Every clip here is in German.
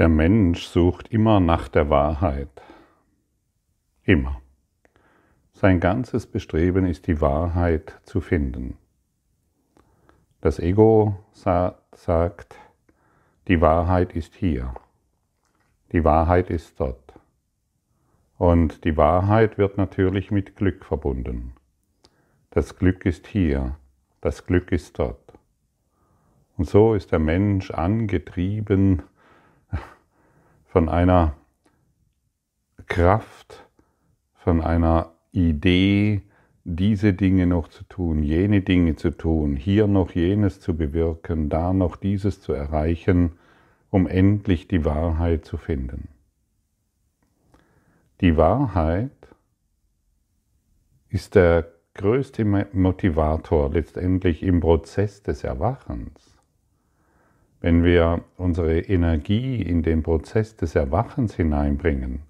Der Mensch sucht immer nach der Wahrheit. Immer. Sein ganzes Bestreben ist die Wahrheit zu finden. Das Ego sagt, die Wahrheit ist hier. Die Wahrheit ist dort. Und die Wahrheit wird natürlich mit Glück verbunden. Das Glück ist hier, das Glück ist dort. Und so ist der Mensch angetrieben von einer Kraft, von einer Idee, diese Dinge noch zu tun, jene Dinge zu tun, hier noch jenes zu bewirken, da noch dieses zu erreichen, um endlich die Wahrheit zu finden. Die Wahrheit ist der größte Motivator letztendlich im Prozess des Erwachens. Wenn wir unsere Energie in den Prozess des Erwachens hineinbringen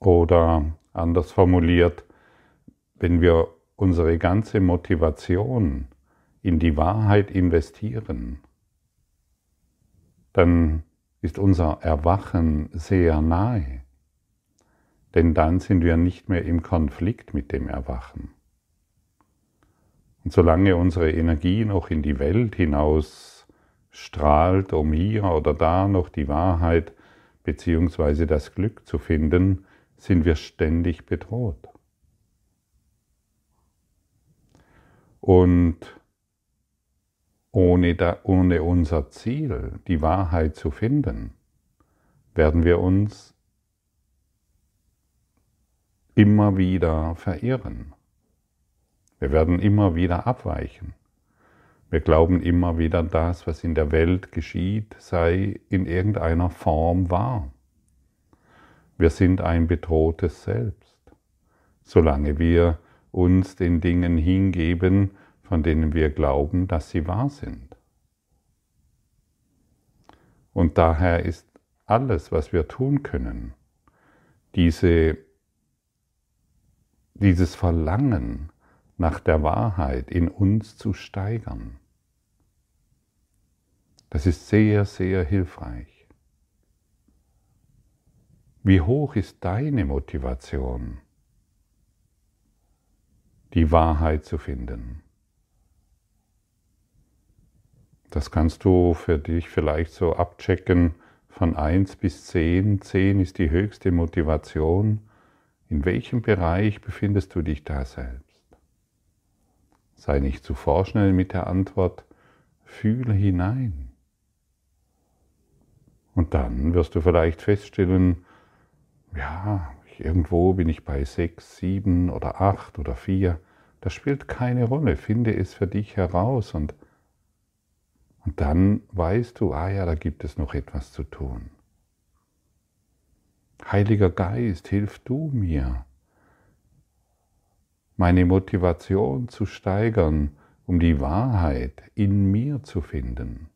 oder anders formuliert, wenn wir unsere ganze Motivation in die Wahrheit investieren, dann ist unser Erwachen sehr nahe. Denn dann sind wir nicht mehr im Konflikt mit dem Erwachen. Und solange unsere Energie noch in die Welt hinaus strahlt, um hier oder da noch die Wahrheit bzw. das Glück zu finden, sind wir ständig bedroht. Und ohne, da, ohne unser Ziel, die Wahrheit zu finden, werden wir uns immer wieder verirren. Wir werden immer wieder abweichen. Wir glauben immer wieder, das, was in der Welt geschieht, sei in irgendeiner Form wahr. Wir sind ein bedrohtes Selbst, solange wir uns den Dingen hingeben, von denen wir glauben, dass sie wahr sind. Und daher ist alles, was wir tun können, diese, dieses Verlangen nach der Wahrheit in uns zu steigern. Das ist sehr, sehr hilfreich. Wie hoch ist deine Motivation, die Wahrheit zu finden? Das kannst du für dich vielleicht so abchecken von 1 bis 10. 10 ist die höchste Motivation. In welchem Bereich befindest du dich da selbst? Sei nicht zu vorschnell mit der Antwort, fühle hinein. Und dann wirst du vielleicht feststellen, ja, irgendwo bin ich bei sechs, sieben oder acht oder vier. Das spielt keine Rolle. Finde es für dich heraus und, und dann weißt du, ah ja, da gibt es noch etwas zu tun. Heiliger Geist, hilf du mir, meine Motivation zu steigern, um die Wahrheit in mir zu finden.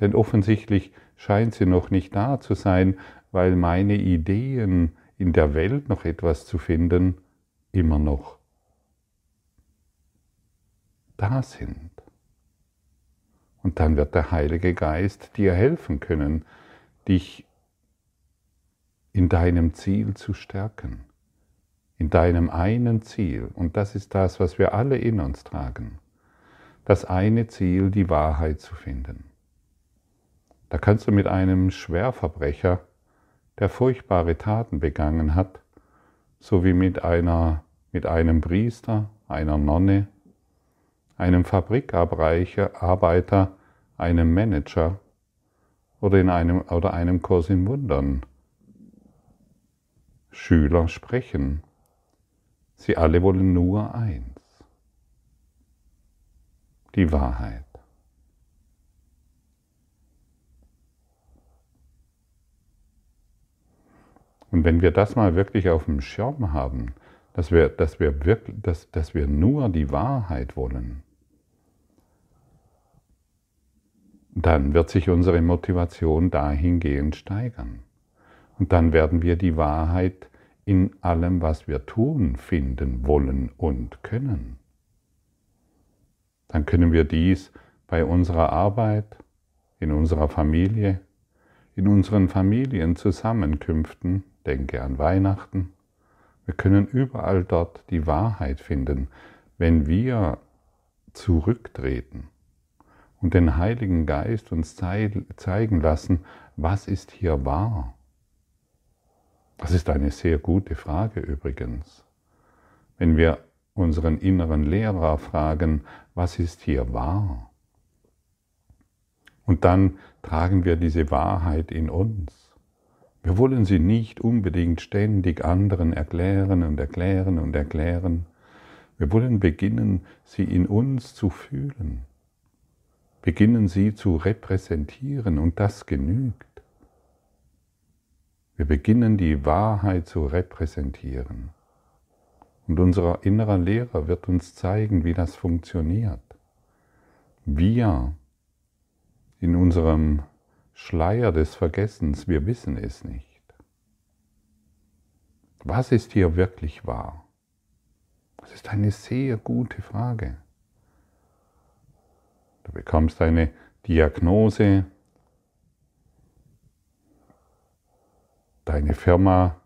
Denn offensichtlich scheint sie noch nicht da zu sein, weil meine Ideen in der Welt noch etwas zu finden immer noch da sind. Und dann wird der Heilige Geist dir helfen können, dich in deinem Ziel zu stärken, in deinem einen Ziel. Und das ist das, was wir alle in uns tragen. Das eine Ziel, die Wahrheit zu finden. Da kannst du mit einem Schwerverbrecher, der furchtbare Taten begangen hat, sowie mit, einer, mit einem Priester, einer Nonne, einem Fabrikarbeiter, einem Manager oder, in einem, oder einem Kurs in Wundern Schüler sprechen. Sie alle wollen nur eins, die Wahrheit. Und wenn wir das mal wirklich auf dem Schirm haben, dass wir, dass wir, wirklich, dass, dass wir nur die Wahrheit wollen, dann wird sich unsere Motivation dahingehend steigern. Und dann werden wir die Wahrheit in allem, was wir tun, finden wollen und können. Dann können wir dies bei unserer Arbeit, in unserer Familie, in unseren Familienzusammenkünften, denke an Weihnachten. Wir können überall dort die Wahrheit finden, wenn wir zurücktreten und den Heiligen Geist uns zeigen lassen, was ist hier wahr. Das ist eine sehr gute Frage übrigens. Wenn wir unseren inneren Lehrer fragen, was ist hier wahr? Und dann tragen wir diese Wahrheit in uns. Wir wollen sie nicht unbedingt ständig anderen erklären und erklären und erklären. Wir wollen beginnen, sie in uns zu fühlen, beginnen sie zu repräsentieren und das genügt. Wir beginnen die Wahrheit zu repräsentieren. Und unser innerer Lehrer wird uns zeigen, wie das funktioniert. Wir in unserem Schleier des Vergessens, wir wissen es nicht. Was ist hier wirklich wahr? Das ist eine sehr gute Frage. Du bekommst eine Diagnose, deine Firma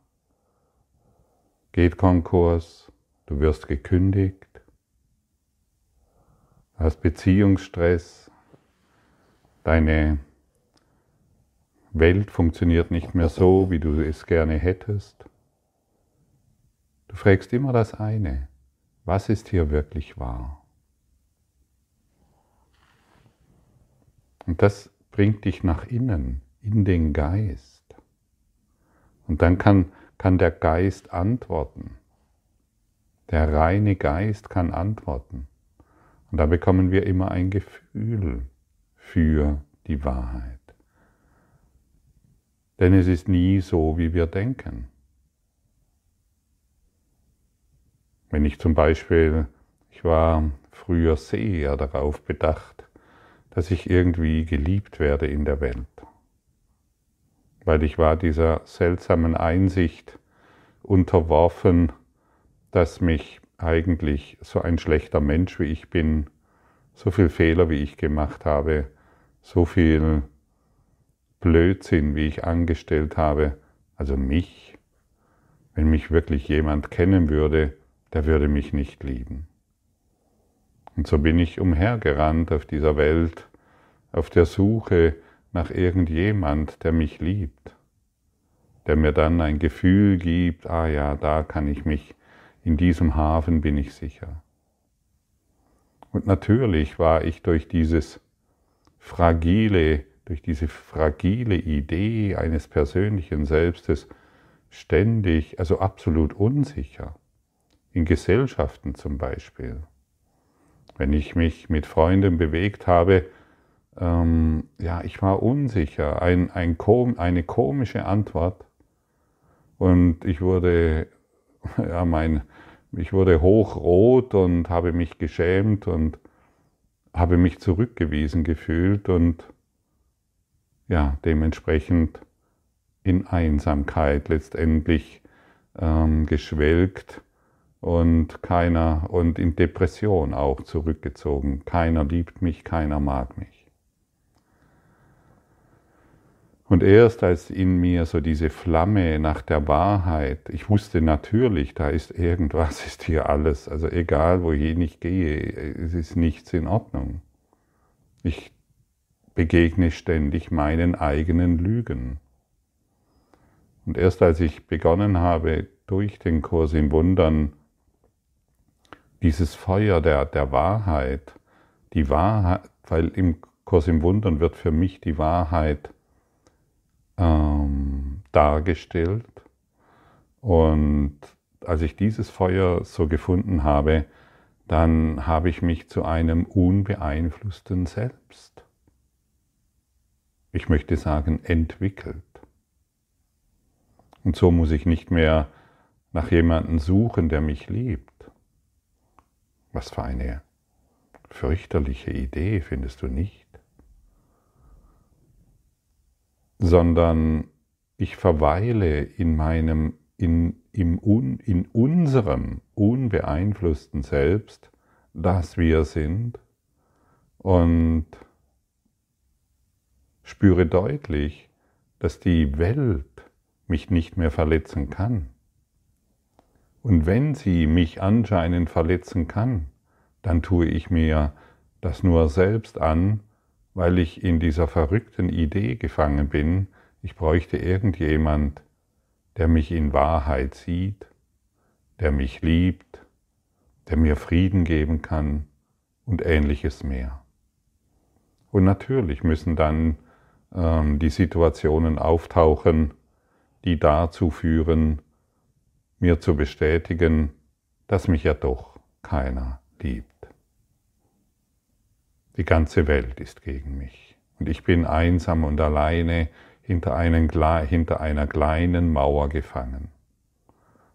geht Konkurs, du wirst gekündigt, hast Beziehungsstress, deine Welt funktioniert nicht mehr so, wie du es gerne hättest. Du fragst immer das eine, was ist hier wirklich wahr? Und das bringt dich nach innen, in den Geist. Und dann kann, kann der Geist antworten. Der reine Geist kann antworten. Und da bekommen wir immer ein Gefühl für die Wahrheit. Denn es ist nie so, wie wir denken. Wenn ich zum Beispiel, ich war früher sehr darauf bedacht, dass ich irgendwie geliebt werde in der Welt weil ich war dieser seltsamen Einsicht unterworfen, dass mich eigentlich so ein schlechter Mensch wie ich bin, so viel Fehler wie ich gemacht habe, so viel Blödsinn wie ich angestellt habe, also mich, wenn mich wirklich jemand kennen würde, der würde mich nicht lieben. Und so bin ich umhergerannt auf dieser Welt, auf der Suche nach irgendjemand, der mich liebt, der mir dann ein Gefühl gibt, ah ja, da kann ich mich, in diesem Hafen bin ich sicher. Und natürlich war ich durch dieses fragile, durch diese fragile Idee eines persönlichen Selbstes ständig, also absolut unsicher. In Gesellschaften zum Beispiel. Wenn ich mich mit Freunden bewegt habe, ähm, ja, ich war unsicher, ein, ein, eine komische Antwort. Und ich wurde, ja, mein, ich wurde hochrot und habe mich geschämt und habe mich zurückgewiesen gefühlt und ja, dementsprechend in Einsamkeit letztendlich ähm, geschwelgt und keiner und in Depression auch zurückgezogen. Keiner liebt mich, keiner mag mich. Und erst als in mir so diese Flamme nach der Wahrheit, ich wusste natürlich, da ist irgendwas, ist hier alles, also egal wohin ich gehe, es ist nichts in Ordnung. Ich begegne ständig meinen eigenen Lügen. Und erst als ich begonnen habe, durch den Kurs in Wundern dieses Feuer der, der Wahrheit, die Wahrheit, weil im Kurs im Wundern wird für mich die Wahrheit ähm, dargestellt. Und als ich dieses Feuer so gefunden habe, dann habe ich mich zu einem unbeeinflussten Selbst, ich möchte sagen, entwickelt. Und so muss ich nicht mehr nach jemandem suchen, der mich liebt. Was für eine fürchterliche Idee, findest du nicht? sondern ich verweile in meinem, in, im un, in unserem unbeeinflussten Selbst, das wir sind und spüre deutlich, dass die Welt mich nicht mehr verletzen kann. Und wenn sie mich anscheinend verletzen kann, dann tue ich mir das nur selbst an, weil ich in dieser verrückten Idee gefangen bin, ich bräuchte irgendjemand, der mich in Wahrheit sieht, der mich liebt, der mir Frieden geben kann und ähnliches mehr. Und natürlich müssen dann die Situationen auftauchen, die dazu führen, mir zu bestätigen, dass mich ja doch keiner liebt. Die ganze Welt ist gegen mich und ich bin einsam und alleine hinter, einen, hinter einer kleinen Mauer gefangen.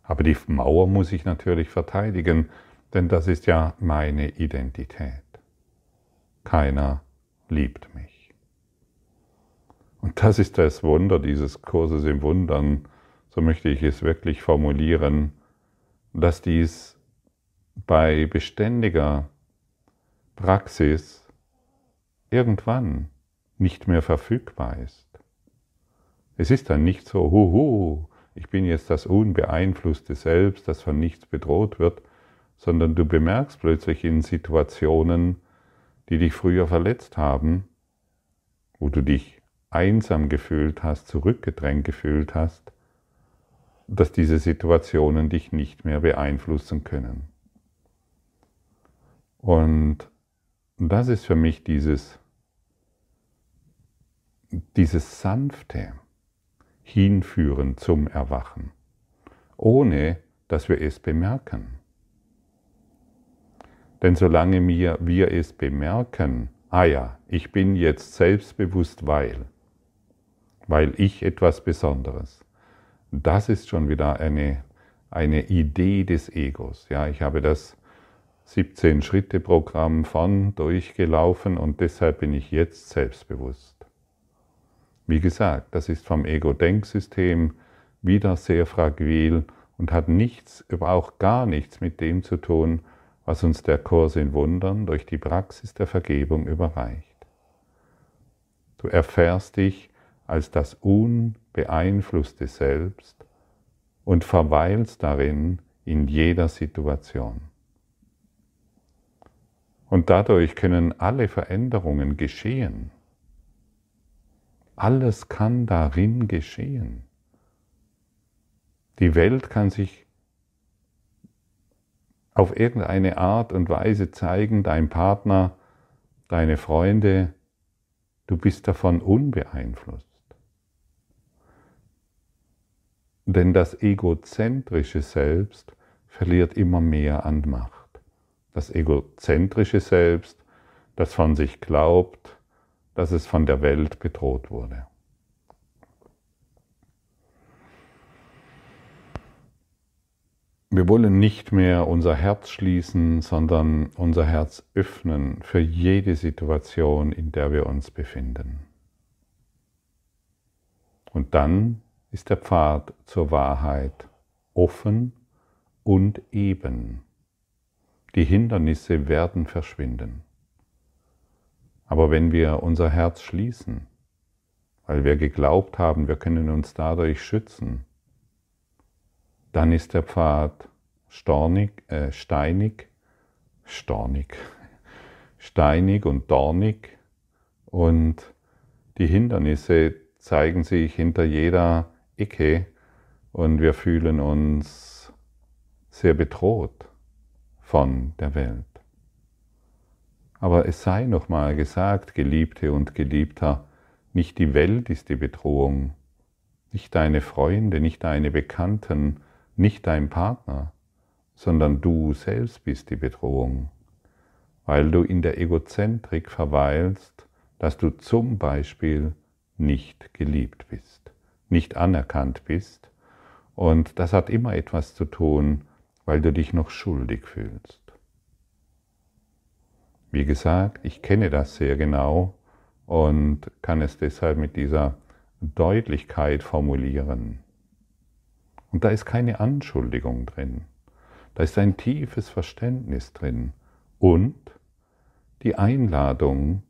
Aber die Mauer muss ich natürlich verteidigen, denn das ist ja meine Identität. Keiner liebt mich. Und das ist das Wunder dieses Kurses im Wundern, so möchte ich es wirklich formulieren, dass dies bei beständiger Praxis irgendwann nicht mehr verfügbar ist. Es ist dann nicht so, huhu, ich bin jetzt das unbeeinflusste Selbst, das von nichts bedroht wird, sondern du bemerkst plötzlich in Situationen, die dich früher verletzt haben, wo du dich einsam gefühlt hast, zurückgedrängt gefühlt hast, dass diese Situationen dich nicht mehr beeinflussen können. Und das ist für mich dieses, dieses sanfte Hinführen zum Erwachen, ohne dass wir es bemerken. Denn solange wir, wir es bemerken, ah ja, ich bin jetzt selbstbewusst, weil, weil ich etwas Besonderes. Das ist schon wieder eine, eine Idee des Egos. Ja, ich habe das 17-Schritte-Programm von durchgelaufen und deshalb bin ich jetzt selbstbewusst. Wie gesagt, das ist vom Ego-Denksystem wieder sehr fragil und hat nichts, aber auch gar nichts mit dem zu tun, was uns der Kurs in Wundern durch die Praxis der Vergebung überreicht. Du erfährst dich als das unbeeinflusste Selbst und verweilst darin in jeder Situation. Und dadurch können alle Veränderungen geschehen. Alles kann darin geschehen. Die Welt kann sich auf irgendeine Art und Weise zeigen, dein Partner, deine Freunde, du bist davon unbeeinflusst. Denn das egozentrische Selbst verliert immer mehr an Macht. Das egozentrische Selbst, das von sich glaubt, dass es von der Welt bedroht wurde. Wir wollen nicht mehr unser Herz schließen, sondern unser Herz öffnen für jede Situation, in der wir uns befinden. Und dann ist der Pfad zur Wahrheit offen und eben. Die Hindernisse werden verschwinden. Aber wenn wir unser Herz schließen, weil wir geglaubt haben, wir können uns dadurch schützen, dann ist der Pfad stornig, äh, steinig, stornig, steinig und dornig und die Hindernisse zeigen sich hinter jeder Ecke und wir fühlen uns sehr bedroht von der Welt. Aber es sei nochmal gesagt, Geliebte und Geliebter, nicht die Welt ist die Bedrohung, nicht deine Freunde, nicht deine Bekannten, nicht dein Partner, sondern du selbst bist die Bedrohung, weil du in der Egozentrik verweilst, dass du zum Beispiel nicht geliebt bist, nicht anerkannt bist. Und das hat immer etwas zu tun, weil du dich noch schuldig fühlst. Wie gesagt, ich kenne das sehr genau und kann es deshalb mit dieser Deutlichkeit formulieren. Und da ist keine Anschuldigung drin. Da ist ein tiefes Verständnis drin – und die Einladung,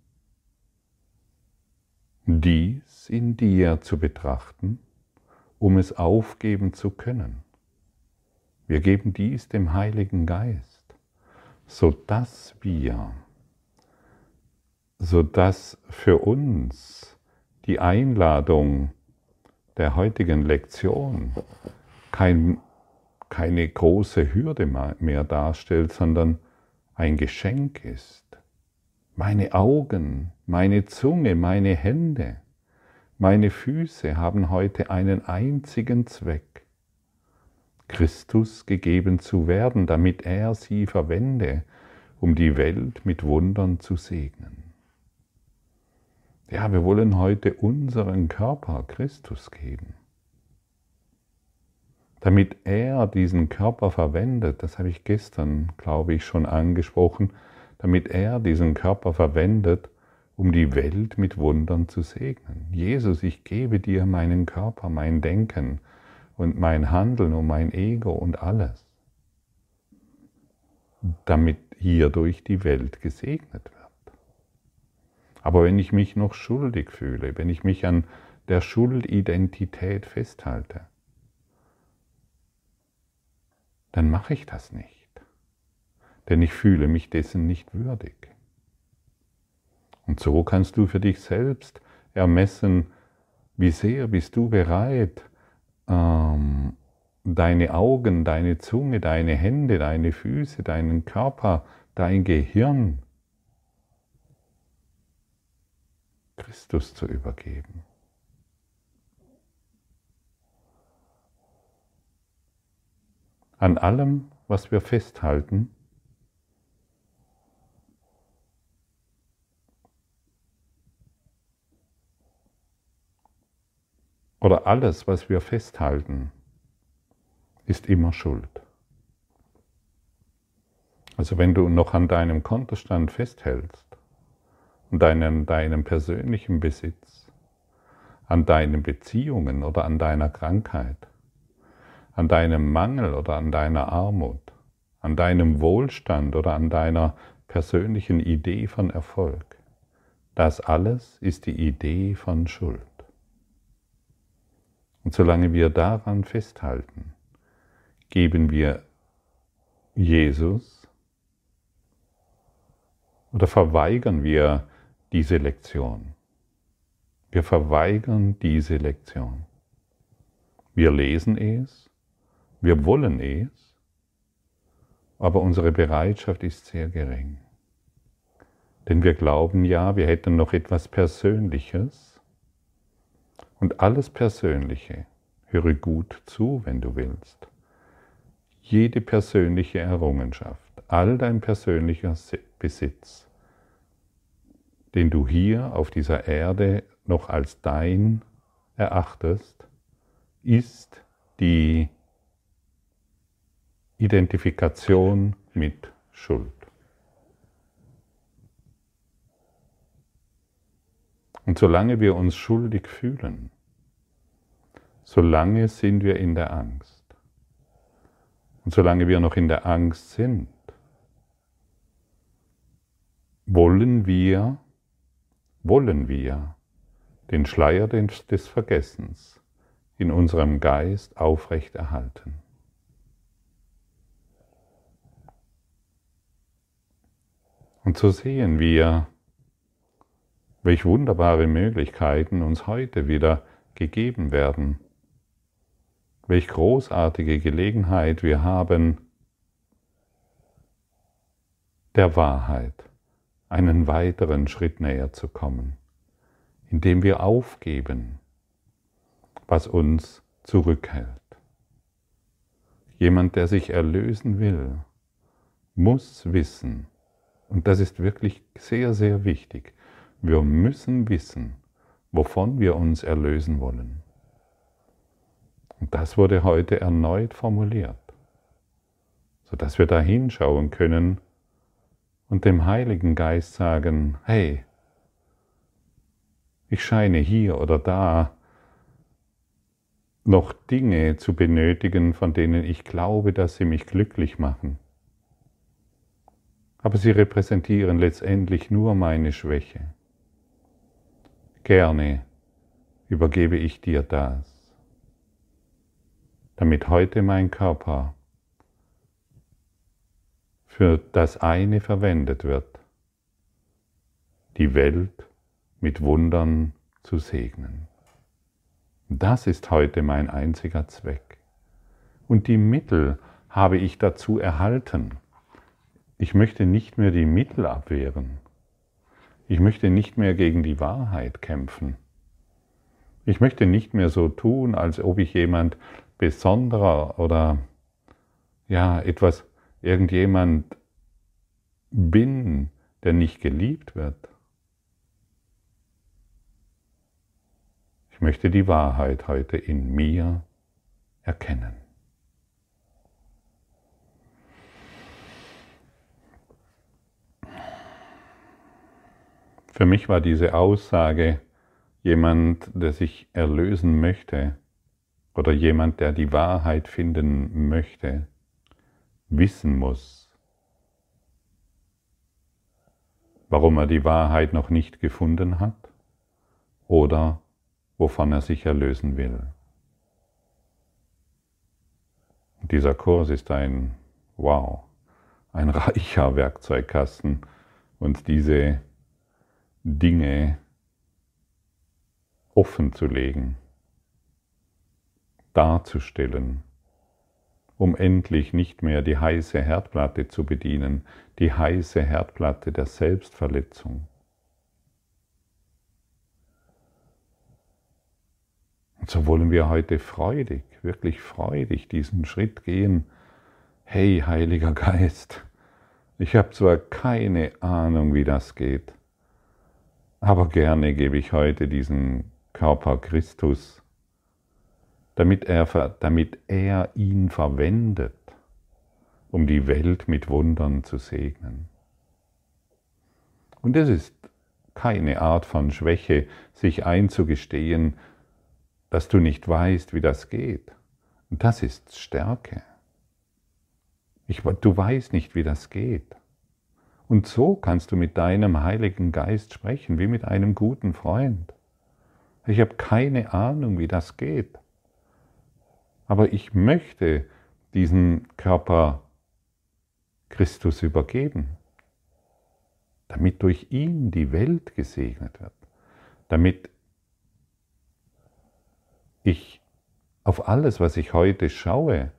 dies in dir zu betrachten, um es aufgeben zu können. Wir geben dies dem Heiligen Geist, sodass wir, sodass für uns die Einladung der heutigen Lektion kein, keine große Hürde mehr darstellt, sondern ein Geschenk ist. Meine Augen, meine Zunge, meine Hände, meine Füße haben heute einen einzigen Zweck, Christus gegeben zu werden, damit er sie verwende, um die Welt mit Wundern zu segnen. Ja, wir wollen heute unseren Körper Christus geben. Damit er diesen Körper verwendet, das habe ich gestern, glaube ich, schon angesprochen, damit er diesen Körper verwendet, um die Welt mit Wundern zu segnen. Jesus, ich gebe dir meinen Körper, mein Denken und mein Handeln und mein Ego und alles, damit hierdurch die Welt gesegnet wird. Aber wenn ich mich noch schuldig fühle, wenn ich mich an der Schuldidentität festhalte, dann mache ich das nicht, denn ich fühle mich dessen nicht würdig. Und so kannst du für dich selbst ermessen, wie sehr bist du bereit, ähm, deine Augen, deine Zunge, deine Hände, deine Füße, deinen Körper, dein Gehirn Christus zu übergeben. An allem, was wir festhalten, oder alles, was wir festhalten, ist immer Schuld. Also wenn du noch an deinem Kontostand festhältst, an deinem, deinem persönlichen Besitz, an deinen Beziehungen oder an deiner Krankheit, an deinem Mangel oder an deiner Armut, an deinem Wohlstand oder an deiner persönlichen Idee von Erfolg. Das alles ist die Idee von Schuld. Und solange wir daran festhalten, geben wir Jesus oder verweigern wir diese Lektion. Wir verweigern diese Lektion. Wir lesen es, wir wollen es, aber unsere Bereitschaft ist sehr gering. Denn wir glauben ja, wir hätten noch etwas Persönliches und alles Persönliche, höre gut zu, wenn du willst. Jede persönliche Errungenschaft, all dein persönlicher Besitz, den du hier auf dieser Erde noch als dein erachtest, ist die Identifikation mit Schuld. Und solange wir uns schuldig fühlen, solange sind wir in der Angst. Und solange wir noch in der Angst sind, wollen wir wollen wir den Schleier des Vergessens in unserem Geist aufrechterhalten. Und so sehen wir, welch wunderbare Möglichkeiten uns heute wieder gegeben werden, welch großartige Gelegenheit wir haben, der Wahrheit einen weiteren Schritt näher zu kommen, indem wir aufgeben, was uns zurückhält. Jemand, der sich erlösen will, muss wissen, und das ist wirklich sehr, sehr wichtig, wir müssen wissen, wovon wir uns erlösen wollen. Und das wurde heute erneut formuliert, sodass wir da hinschauen können, und dem Heiligen Geist sagen, hey, ich scheine hier oder da noch Dinge zu benötigen, von denen ich glaube, dass sie mich glücklich machen. Aber sie repräsentieren letztendlich nur meine Schwäche. Gerne übergebe ich dir das, damit heute mein Körper für das eine verwendet wird, die Welt mit Wundern zu segnen. Das ist heute mein einziger Zweck. Und die Mittel habe ich dazu erhalten. Ich möchte nicht mehr die Mittel abwehren. Ich möchte nicht mehr gegen die Wahrheit kämpfen. Ich möchte nicht mehr so tun, als ob ich jemand besonderer oder ja, etwas, irgendjemand bin, der nicht geliebt wird. Ich möchte die Wahrheit heute in mir erkennen. Für mich war diese Aussage, jemand, der sich erlösen möchte oder jemand, der die Wahrheit finden möchte, wissen muss, warum er die Wahrheit noch nicht gefunden hat oder wovon er sich erlösen will. Und dieser Kurs ist ein Wow, ein reicher Werkzeugkasten und diese Dinge offen zu legen, darzustellen, um endlich nicht mehr die heiße Herdplatte zu bedienen, die heiße Herdplatte der Selbstverletzung. Und so wollen wir heute freudig, wirklich freudig diesen Schritt gehen. Hey, Heiliger Geist, ich habe zwar keine Ahnung, wie das geht, aber gerne gebe ich heute diesen Körper Christus, damit er, damit er ihn verwendet, um die Welt mit Wundern zu segnen. Und es ist keine Art von Schwäche, sich einzugestehen, dass du nicht weißt, wie das geht. Und das ist Stärke. Ich, du weißt nicht, wie das geht. Und so kannst du mit deinem Heiligen Geist sprechen, wie mit einem guten Freund. Ich habe keine Ahnung, wie das geht. Aber ich möchte diesen Körper Christus übergeben, damit durch ihn die Welt gesegnet wird, damit ich auf alles, was ich heute schaue,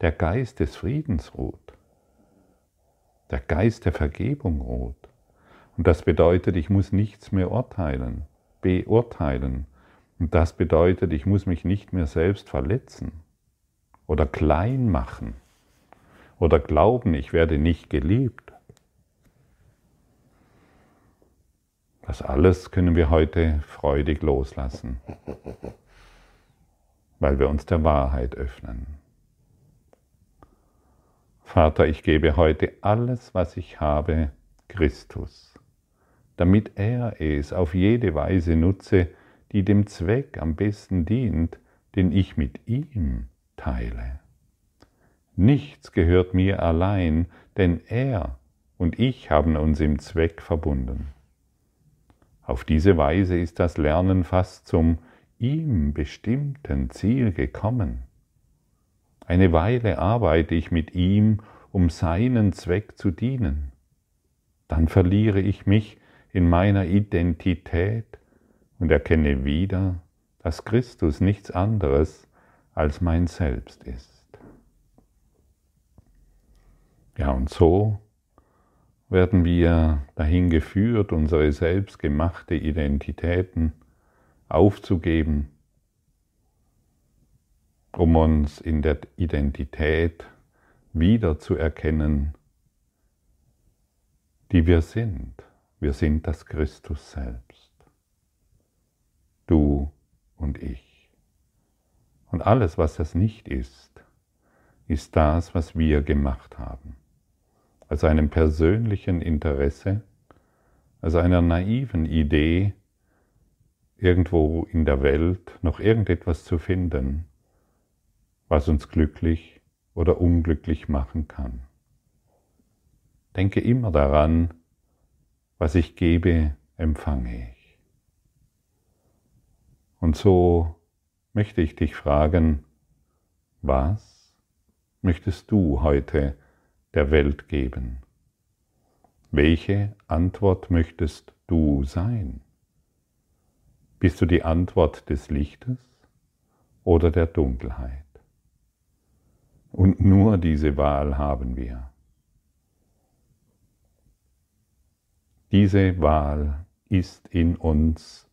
der Geist des Friedens ruht der Geist der Vergebung ruht. Und das bedeutet, ich muss nichts mehr urteilen, beurteilen. Und das bedeutet, ich muss mich nicht mehr selbst verletzen oder klein machen oder glauben, ich werde nicht geliebt. Das alles können wir heute freudig loslassen, weil wir uns der Wahrheit öffnen. Vater, ich gebe heute alles, was ich habe, Christus, damit er es auf jede Weise nutze, die dem Zweck am besten dient, den ich mit ihm teile. Nichts gehört mir allein, denn er und ich haben uns im Zweck verbunden. Auf diese Weise ist das Lernen fast zum ihm bestimmten Ziel gekommen. Eine Weile arbeite ich mit ihm, um seinen Zweck zu dienen. Dann verliere ich mich in meiner Identität und erkenne wieder, dass Christus nichts anderes als mein Selbst ist. Ja, und so werden wir dahin geführt, unsere selbstgemachte Identitäten aufzugeben um uns in der Identität wiederzuerkennen, die wir sind. Wir sind das Christus selbst. Du und ich. Und alles, was das nicht ist, ist das, was wir gemacht haben. Aus einem persönlichen Interesse, aus einer naiven Idee, irgendwo in der Welt noch irgendetwas zu finden, was uns glücklich oder unglücklich machen kann. Denke immer daran, was ich gebe, empfange ich. Und so möchte ich dich fragen, was möchtest du heute der Welt geben? Welche Antwort möchtest du sein? Bist du die Antwort des Lichtes oder der Dunkelheit? Und nur diese Wahl haben wir. Diese Wahl ist in uns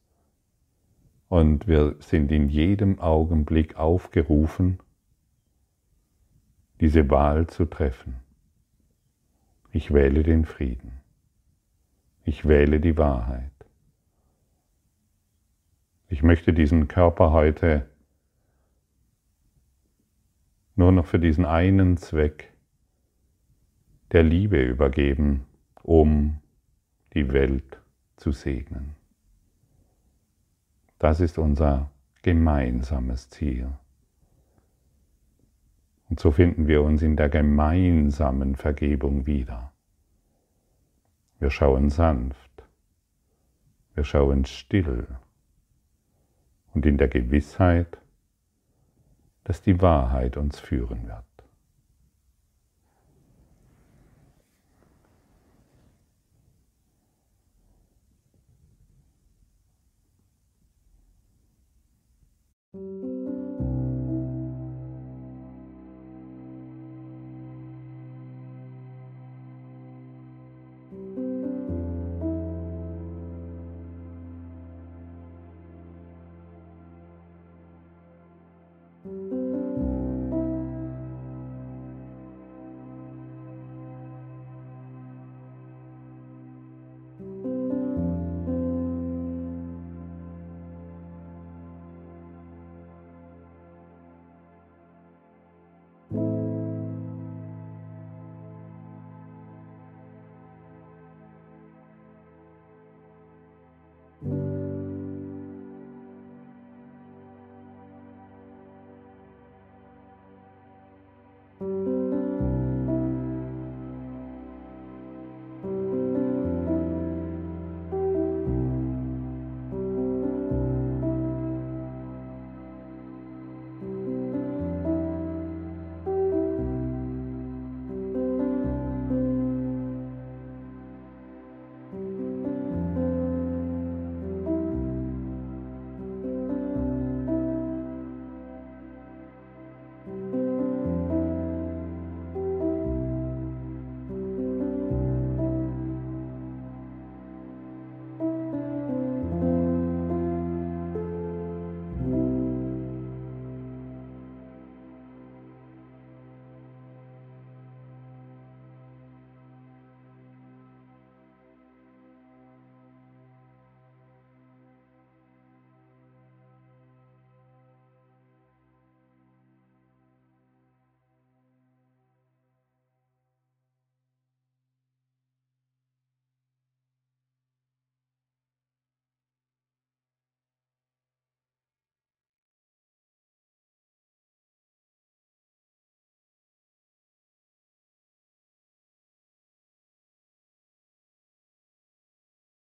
und wir sind in jedem Augenblick aufgerufen, diese Wahl zu treffen. Ich wähle den Frieden. Ich wähle die Wahrheit. Ich möchte diesen Körper heute nur noch für diesen einen Zweck der Liebe übergeben, um die Welt zu segnen. Das ist unser gemeinsames Ziel. Und so finden wir uns in der gemeinsamen Vergebung wieder. Wir schauen sanft, wir schauen still und in der Gewissheit, dass die Wahrheit uns führen wird.